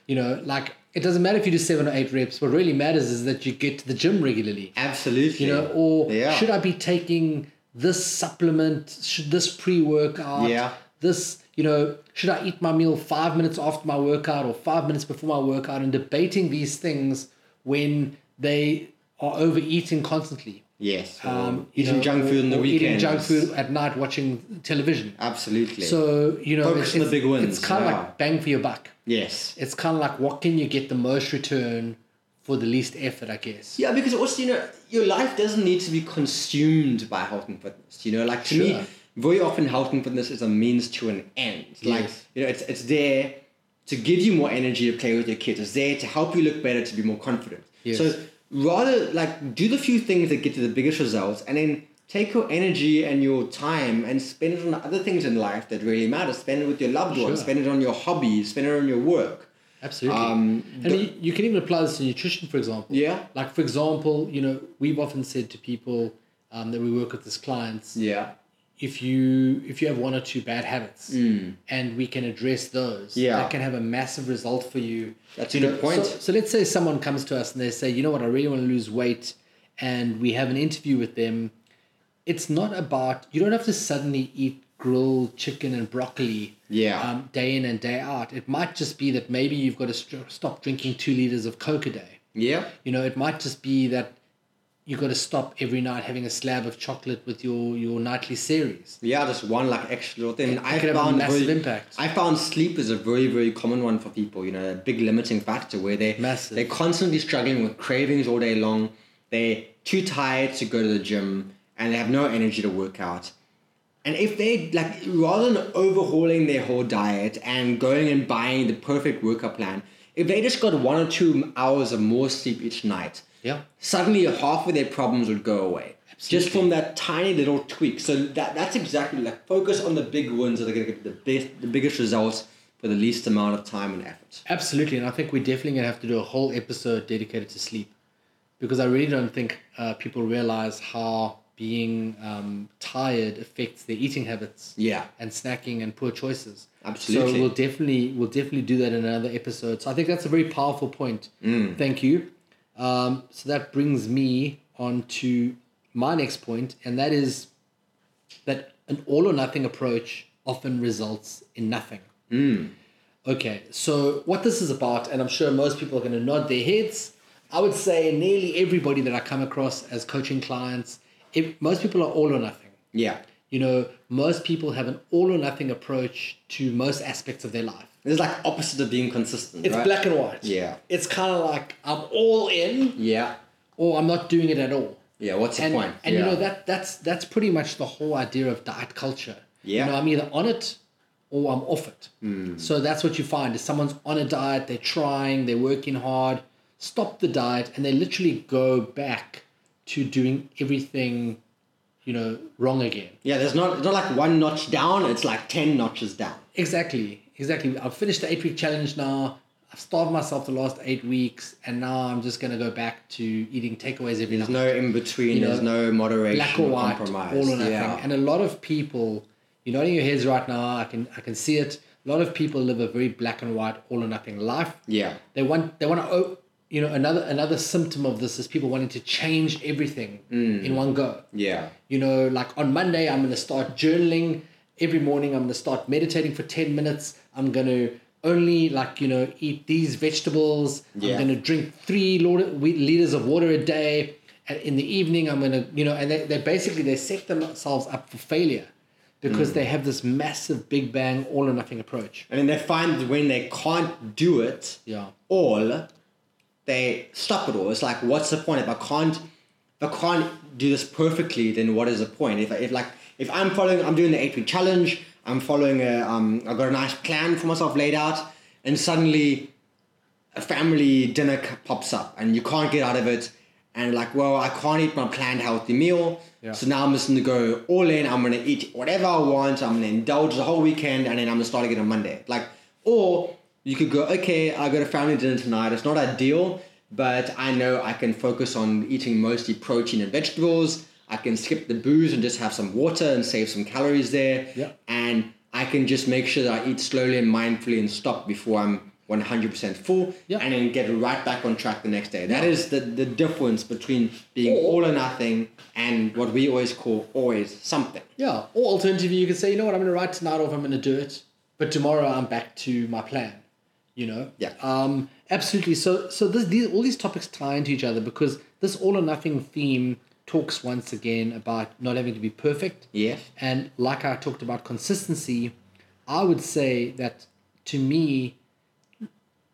You know, like it doesn't matter if you do seven or eight reps. What really matters is that you get to the gym regularly. Absolutely. You know, or yeah. should I be taking this supplement? Should this pre workout? Yeah. This, you know, should I eat my meal five minutes after my workout or five minutes before my workout? And debating these things when they are overeating constantly. Yes. Um, eating know, junk food in the weekend. Eating junk food at night, watching television. Absolutely. So you know, focus on the big wins. It's kind of like bang for your buck. Yes. It's kind of like what can you get the most return for the least effort, I guess. Yeah, because also you know your life doesn't need to be consumed by health and fitness. You know, like to sure. me, very often health and fitness is a means to an end. Like yes. you know, it's it's there to give you more energy to play with your kids. It's there to help you look better, to be more confident. Yes. So rather like do the few things that get to the biggest results and then take your energy and your time and spend it on other things in life that really matter spend it with your loved ones spend it on your hobbies spend it on your work absolutely um, and you, you can even apply this to nutrition for example yeah like for example you know we've often said to people um, that we work with as clients yeah if you if you have one or two bad habits mm. and we can address those yeah. that can have a massive result for you. That's a good point. so, so, let's say someone comes to us and they say you know what? I really want to lose weight and we have an interview with them. It's not about you don't have to suddenly eat grilled chicken and broccoli yeah. um, day in and day out. It might just be that maybe you've got to st- stop drinking two liters of coke a day. Yeah. You know it might just be that you got to stop every night having a slab of chocolate with your your nightly series. Yeah, just one like extra thing. I found massive very, impact. I found sleep is a very very common one for people. You know, a big limiting factor where they massive. they're constantly struggling with cravings all day long. They're too tired to go to the gym and they have no energy to work out. And if they like rather than overhauling their whole diet and going and buying the perfect workout plan, if they just got one or two hours of more sleep each night yeah. Suddenly, half of their problems would go away. Absolutely. Just from that tiny little tweak. So that that's exactly like focus on the big wins that are going to get the best, the biggest results for the least amount of time and effort. Absolutely, and I think we're definitely going to have to do a whole episode dedicated to sleep, because I really don't think uh, people realize how being um, tired affects their eating habits. Yeah. And snacking and poor choices. Absolutely. So we'll definitely we'll definitely do that in another episode. So I think that's a very powerful point. Mm. Thank you. Um, so that brings me on to my next point, and that is that an all or nothing approach often results in nothing. Okay, so what this is about, and I'm sure most people are going to nod their heads. I would say nearly everybody that I come across as coaching clients, if, most people are all or nothing. Yeah. You know, most people have an all or nothing approach to most aspects of their life. It's like opposite of being consistent. It's right? black and white. Yeah. It's kind of like I'm all in Yeah. or I'm not doing it at all. Yeah. What's the and, point? And yeah. you know that that's that's pretty much the whole idea of diet culture. Yeah. You know, I'm either on it or I'm off it. Hmm. So that's what you find is someone's on a diet, they're trying, they're working hard, stop the diet, and they literally go back to doing everything, you know, wrong again. Yeah. There's not. Not like one notch down. It's like ten notches down. Exactly, exactly. I've finished the eight week challenge now. I've starved myself the last eight weeks, and now I'm just gonna go back to eating takeaways every night. There's night. no in between. You know, there's no moderation. black or white, compromise. all or nothing. Yeah. And a lot of people, you're nodding your heads right now. I can I can see it. A lot of people live a very black and white, all or nothing life. yeah. They want they want to. Oh, you know, another another symptom of this is people wanting to change everything Mm. in one go. Yeah. You know, like on Monday, I'm going to start journaling. Every morning, I'm going to start meditating for 10 minutes. I'm going to only, like, you know, eat these vegetables. Yeah. I'm going to drink three liters of water a day. And in the evening, I'm going to, you know, and they, they basically, they set themselves up for failure because mm. they have this massive big bang all or nothing approach. And then they find when they can't do it Yeah. all, they stop it all. It's like, what's the point? If I can't, if I can't do this perfectly, then what is the point? If, I- if like, if I'm following, I'm doing the eight week challenge. I'm following a, um, I've got a nice plan for myself laid out, and suddenly a family dinner pops up, and you can't get out of it. And like, well, I can't eat my planned healthy meal, Yeah. so now I'm just gonna go all in. I'm gonna eat whatever I want. I'm gonna indulge the whole weekend, and then I'm gonna start again on Monday. Like, or you could go, okay, I got a family dinner tonight. It's not ideal, but I know I can focus on eating mostly protein and vegetables. I can skip the booze and just have some water and save some calories there. Yeah. And I can just make sure that I eat slowly and mindfully and stop before I'm 100% full Yeah. and then get right back on track the next day. That is the, the difference between being all or nothing and what we always call always something. Yeah. Or alternatively, you could say, you know what, I'm going to write tonight off, I'm going to do it. But tomorrow I'm back to my plan. You know? Yeah. Um, absolutely. So, so this, these, all these topics tie into each other because this all or nothing theme talks once again about not having to be perfect. Yes. And like I talked about consistency, I would say that to me,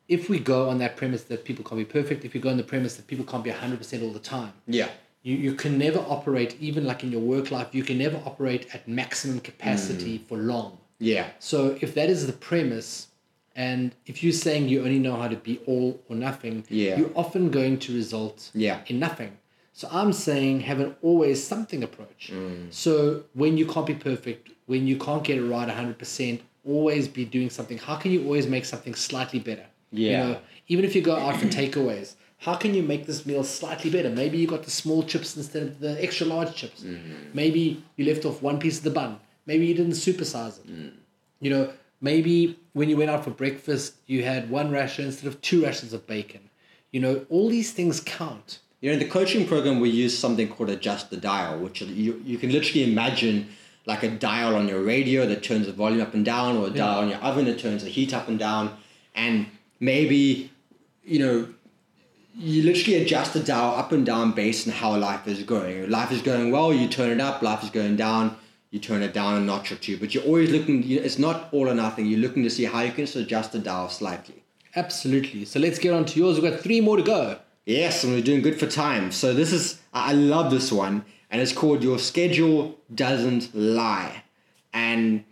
if we go on that premise that people can't be perfect, if you go on the premise that people can't be 100% all the time, Yeah. you, you can never operate, even like in your work life, you can never operate at maximum Mm. capacity for long. Yeah. So if that is the premise, and if you're saying you only know how to be all or nothing, Yeah. you're often going to result Yeah. in nothing. So I'm saying have an always something approach. Mm. So when you can't be perfect, when you can't get it right 100%, always be doing something. How can you always make something slightly better? Yeah. You know, even if you go out for takeaways, how can you make this meal slightly better? Maybe you got the small chips instead of the extra large chips. Maybe you left off one piece of the bun. Maybe you didn't supersize it. You know, maybe when you went out for breakfast, you had one ration instead of two rations of bacon. You know, all these things count. You know, in the coaching program, we use something called adjust the dial, which you, you can literally imagine like a dial on your radio that turns the volume up and down, or a dial on your oven that turns the heat up and down. And maybe, you know, you literally adjust the dial up and down based on how life is going. If life is going well, you turn it up. Life is going down, you turn it down a notch or two. But you're always looking, you it's not all or nothing. You're looking to see how you can adjust the dial slightly. Absolutely. So let's get on to yours. We've got three more to go. Yes, and we're doing good for time. So this is I love this one, and it's called Your Schedule Doesn't Lie. And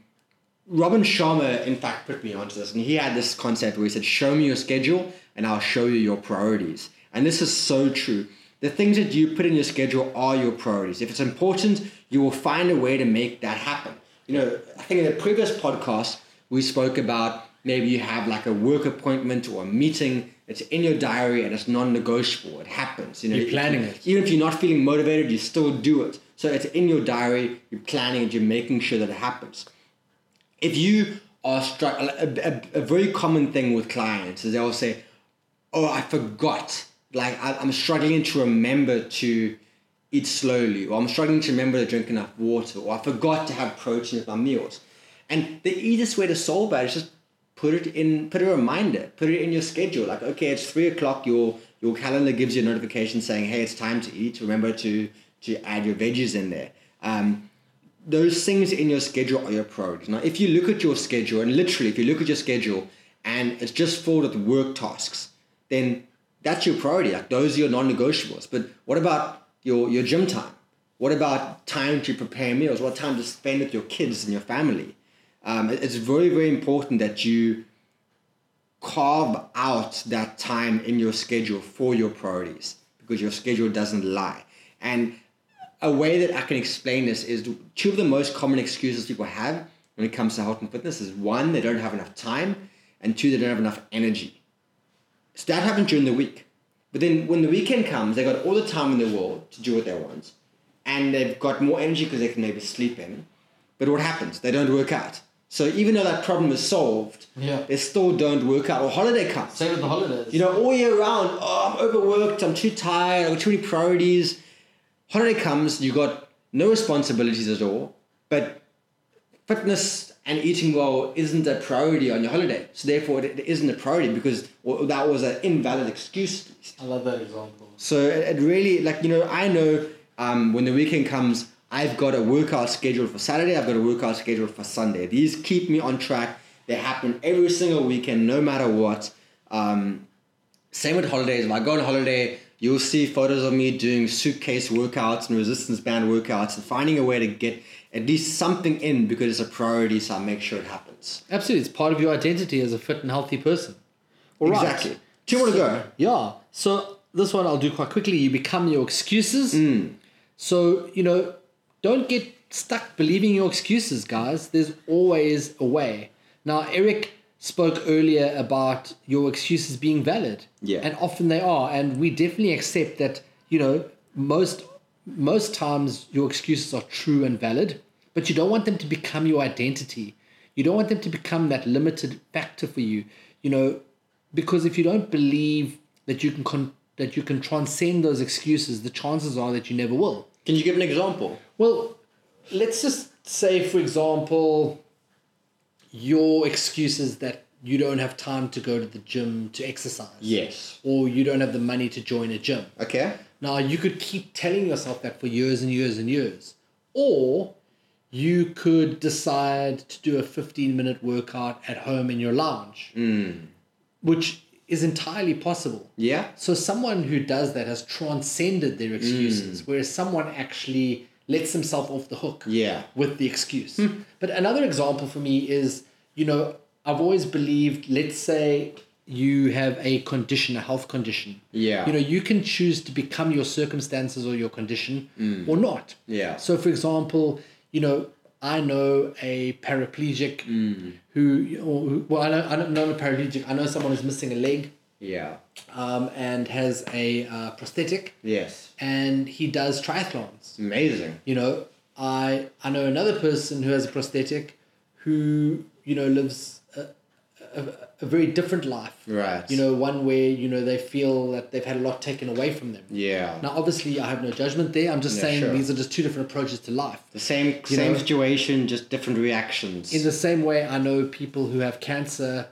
Robin Sharma, in fact, put me onto this, and he had this concept where he said, "Show me your schedule, and I'll show you your priorities." And this is so true. The things that you put in your schedule are your priorities. If it's important, you will find a way to make that happen. You know, I think in the previous podcast we spoke about maybe you have like a work appointment or a meeting. It's in your diary and it's non-negotiable. It happens. You know, You're planning it. Even if you're not feeling motivated, you still do it. So it's in your diary. You're planning it. You're making sure that it happens if you are struck, a, a, a very common thing with clients is they'll say, "Oh, I forgot like I, I'm struggling to remember to eat slowly, or I'm struggling to remember to drink enough water, or I forgot to have protein with my meals. And the easiest way to solve that is just put it in, put a reminder, put it in your schedule. Like, okay, it's three o'clock. Your your calendar gives you a notification saying, hey, it's time to eat. Remember to to add your veggies in there. Um, those things in your schedule are your priorities. Now, if you look at your schedule, and literally, if you look at your schedule and it's just filled with work tasks, then that's your priority. Like those are your non-negotiables. But what about your your gym time? What about time to prepare meals? What time to spend with your kids and your family? Um, it's very very important that you carve out that time in your schedule for your priorities because your schedule doesn't lie. And a way that I can explain this is two of the most common excuses people have when it comes to health and fitness is one, they don't have enough time, and two, they don't have enough energy. So that happens during the week. But then when the weekend comes, they got all the time in the world to do what they want, and they've got more energy because they can maybe sleep in. But what happens? They don't work out. So even though that problem is solved, Yeah. they still don't work out. Or holiday comes. Same with the holidays. You know, all year round, oh, I'm overworked, I'm too tired, I've got too many priorities. Holiday comes, you've got no responsibilities at all, but fitness and eating well isn't a priority on your holiday. So therefore, it, isn't a priority because that was an invalid excuse. I love that example. So it, it really, like, you know, I know um, when the weekend comes, I've got a workout scheduled for Saturday, I've got a workout scheduled for Sunday. These keep me on track. They happen every single weekend, no matter what. Um, same with holidays. If I go on holiday, you'll see photos of me doing suitcase workouts and resistance band workouts and finding a way to get at least something in because it's a priority, so I make sure it happens. Absolutely, it's part of your identity as a fit and healthy person. All right. Exactly. Two more to go. Yeah. So this one I'll do quite quickly. You become your excuses. Hmm. So you know, don't get stuck believing your excuses, guys. There's always a way. Now, Eric spoke earlier about your excuses being valid. Yeah. And often they are, and we definitely accept that. You know, most most times your excuses are true and valid, but you don't want them to become your identity. You don't want them to become that limited factor for you. You know, because if you don't believe that you can con- that you can transcend those excuses, the chances are that you never will. Can you give an example? Well, let's just say, for example, your excuse is that you don't have time to go to the gym to exercise, Yes. or you don't have the money to join a gym. Okay. Now, you could keep telling yourself that for years and years and years. Or you could decide to do a 15 minute workout at home in your lounge, hmm. which is entirely possible. Yeah. So, someone who does that has transcended their excuses, mm. whereas someone actually lets himself off the hook Yeah. with the excuse. Hmm. But another example for me is, you know, I've always believed, let's say you have a condition, a health condition. Yeah. You know, you can choose to become your circumstances or your condition mm. or not. Yeah. So, for example, you know, I know a paraplegic who, or who, well, I know, I don't know a paraplegic. I know someone who's missing a leg Yeah. um, and has a uh, prosthetic, Yes. and he does triathlons. Amazing. You know, I I know another person who has a prosthetic, who you know lives a, a, a very different life. Right. You know, one where you know they feel that they've had a lot taken away from them. Yeah. Now, obviously, I have no judgment there. I'm just Yeah, saying sure. these are just two different approaches to life. The same You same know? situation, just different reactions. In the same way, I know people who have cancer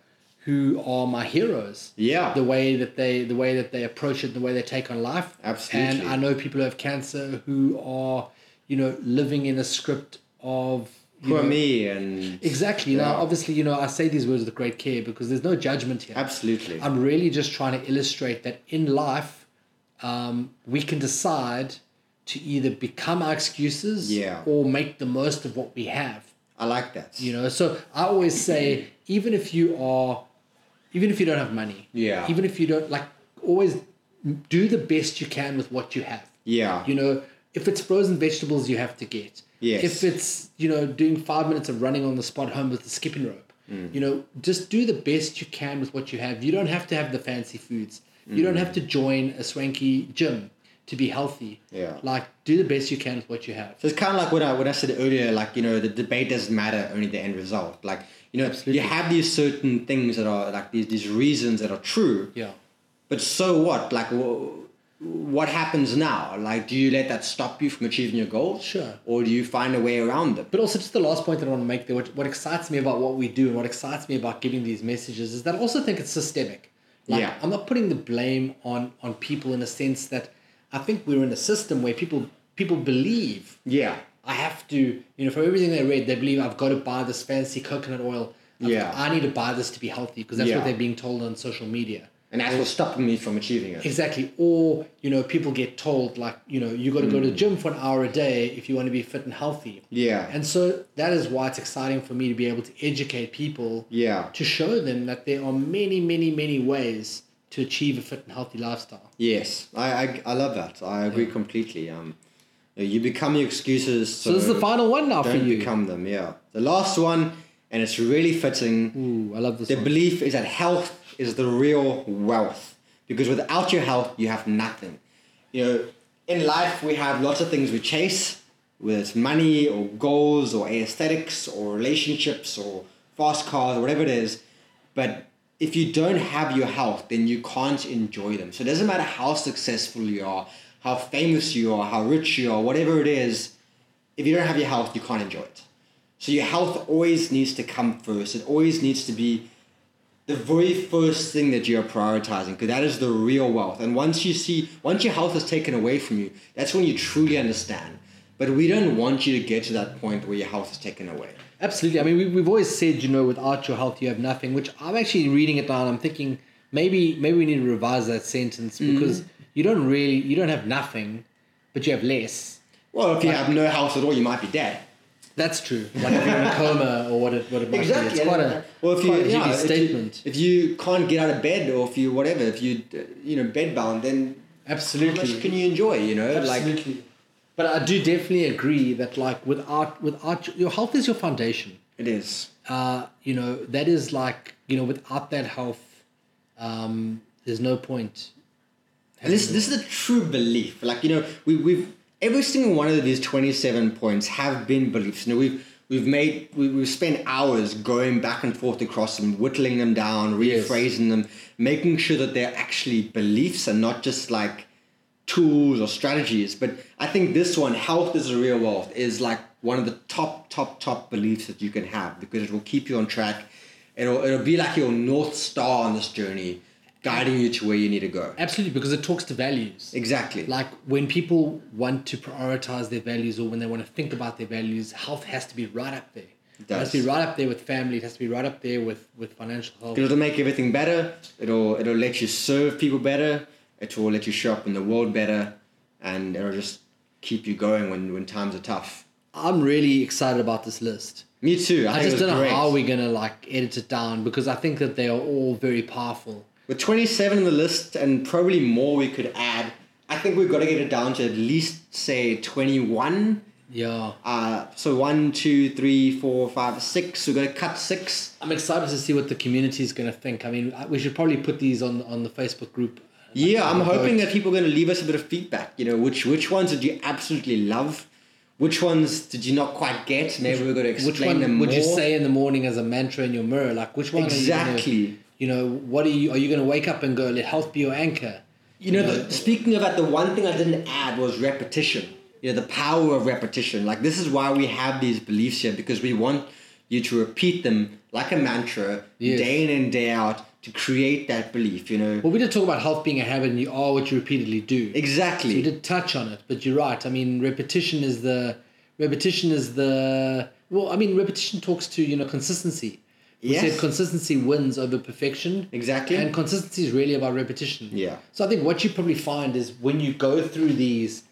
who are my heroes. yeah. The way that they the way that they approach it, the way they take on life. Absolutely. And I know people who have cancer who are, you know, living in a script of Poor know, me and Exactly. Now, obviously, you know, I say these words with great care because there's no judgment here. absolutely. I'm really just trying to illustrate that in life, um, we can decide to either become our excuses Yeah. or make the most of what we have. I like that. You know, so I always say, even if you are, even if you don't have money, Yeah. even if you don't like, always do the best you can with what you have. yeah. You know, if it's frozen vegetables, you have to get. Yes. If it's you know doing five minutes of running on the spot home with the skipping rope, Mm. you know, just do the best you can with what you have. You don't have to have the fancy foods. You don't have to join a swanky gym to be healthy. Mm. Yeah. Like do the best you can with what you have. So it's kind of like what I what I said earlier. Like you know, the debate doesn't matter, only the end result. Like you know, Absolutely. you have these certain things that are like these these reasons that are true, Yeah. but so what? Like, wh- what happens now? Like, do you let that stop you from achieving your goals? Sure. Or do you find a way around them? But also, just the last point that I want to make there, what, what excites me about what we do and what excites me about giving these messages is that I also think it's systemic. Like, Yeah. I'm not putting the blame on on people in a sense that I think we're in a system where people people believe Yeah. I have to, you know, from everything they read, they believe I've got to buy this fancy coconut oil. I've- Yeah. I need to buy this to be healthy because that's Yeah. what they're being told on social media. And that's what's stopping me from achieving it. Exactly. Or, you know, people get told like, you know, you got to go to the gym for an hour a day if you want to be fit and healthy. Yeah. And so that is why it's exciting for me to be able to educate people Yeah. to show them that there are many, many, many ways to achieve a fit and healthy lifestyle. Yes. I, I, I love that. I agree completely. Um, you become your excuses. So, So, this is the final one now for you. become them. Yeah. The last one, and it's really fitting. Ooh, I love this The one. belief is that health is the real wealth because without your health, you have nothing. You know, in life, we have lots of things we chase, whether it's money or goals or aesthetics or relationships or fast cars or whatever it is. But if you don't have your health, then you can't enjoy them. So it doesn't matter how successful you are, how famous you are, how rich you are, whatever it is, if you don't have your health, you can't enjoy it. So your health always needs to come first. It always needs to be the very first thing that you're prioritizing because that is the real wealth. And once you see, once your health is taken away from you, that's when you truly understand. But we don't want you to get to that point where your health is taken away. Absolutely. I mean, we, we've always said, you know, without your health, you have nothing, which I'm actually reading it down. I'm thinking maybe maybe we need to revise that sentence mm-hmm. because you don't really, you don't have nothing, but you have less. Well, if you have no health at all, you might be dead. That's true. Like if you're in a coma or what it, what it might be. It's quite a, well, if you, quite a yeah, heavy if you- statement. If you, can't get out of bed or if you whatever, if you you know bedbound, then absolutely, how Absolutely. much can you enjoy? You know, like Absolutely. but I do definitely agree that like without without your health is your foundation. it is. Uh, you know that is like you know without that health, um, there's no point. And this this is a true belief. Like you know, we we've every single one of these twenty seven points have been beliefs. You know, we've we've made we, we've spent hours going back and forth across them, whittling them down, Yes. rephrasing them, making sure that they're actually beliefs and not just like tools or strategies. But I think this one, health is a real wealth, is like one of the top top top beliefs that you can have because it will keep you on track. It'll it'll be like your north star on this journey, guiding you to where you need to go. Absolutely, because it talks to values. Exactly. Like when people want to prioritize their values or when they want to think about their values, health has to be right up there. It, has to be right up there with family. It has to be right up there with, with financial health. It'll make everything better. It'll it'll let you serve people better. It will let you show up in the world better, and it'll just keep you going when, when times are tough. I'm really excited about this list. Me too. I, I just it don't know great. how we're gonna like edit it down because I think that they are all very powerful. With 27 on the list and probably more we could add, I think we've got to get it down to at least, say, 21. Yeah, Uh, so one, two, three, four, five, six. We're going to cut six. I'm excited to see what the community is gonna think. I mean, we should probably put these on on the Facebook group. Yeah, I'm hoping vote. that people are going to leave us a bit of feedback. You know, which which ones did you absolutely love? Which ones did you not quite get? Maybe we're to explain them. Which one them would more. you say in the morning as a mantra in your mirror? Like which one? Exactly. You know, what are you? Are you going to wake up and go, "Let health be your anchor"? You know, the, speaking of that, the one thing I didn't add was repetition. You know, the power of repetition. Like this is why we have these beliefs here because we want you to repeat them like a mantra Yes. day in and day out to create that belief. You know, Well, we did talk about health being a habit, and you are what you repeatedly do. exactly. So you did touch on it, but you're right. I mean, repetition is the repetition is the well. I mean, repetition talks to you know consistency. We Yes. said consistency wins over perfection. Exactly. And consistency is really about repetition. Yeah. So I think what you probably find is when you go through these,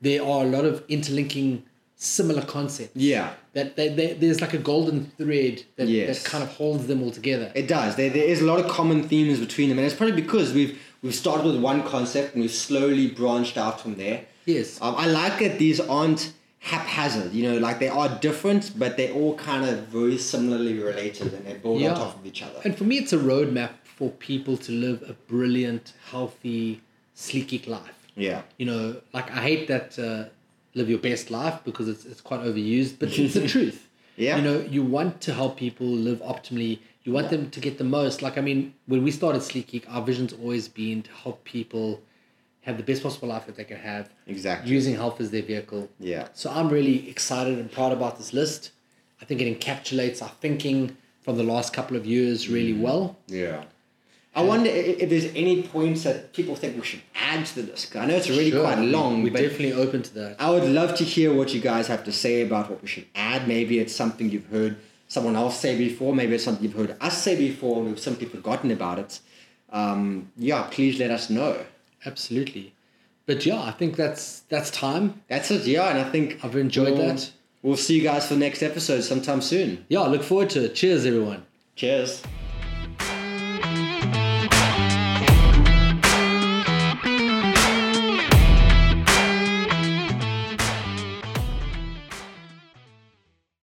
there are a lot of interlinking similar concepts. Yeah. That they, they, there's like a golden thread that, Yes. that kind of holds them all together. It does. There, there is a lot of common themes between them, and it's probably because we've we've started with one concept and we've slowly branched out from there. Yes. Um, I like that these aren't haphazard. You know, like they are different, but they're all kind of very similarly related, and they build Yeah. on top of each other. And for me, it's a roadmap for people to live a brilliant, healthy, sleek life. Yeah. You know, like I hate that uh, live your best life because it's, it's quite overused, but it's the truth. Yeah. You know, you want to help people live optimally You want them to get the most. Like I mean, when we started Sleekgeek, our vision's always been to help people have the best possible life that they can have. Exactly. Using health as their vehicle. Yeah. So I'm really excited and proud about this list. I think it encapsulates our thinking from the last couple of years really well. Yeah. I wonder if there's any points that people think we should add to the list. I know it's really Sure. quite long, We're definitely open to that. I would love to hear what you guys have to say about what we should add. Maybe it's something you've heard someone else say before. Maybe it's something you've heard us say before and we've simply forgotten about it. Um, yeah, please let us know. Absolutely. But yeah, I think that's that's time. That's it, yeah, and I think I've enjoyed we'll- that. We'll see you guys for the next episode sometime soon. Yeah, look forward to it. Cheers, everyone. Cheers.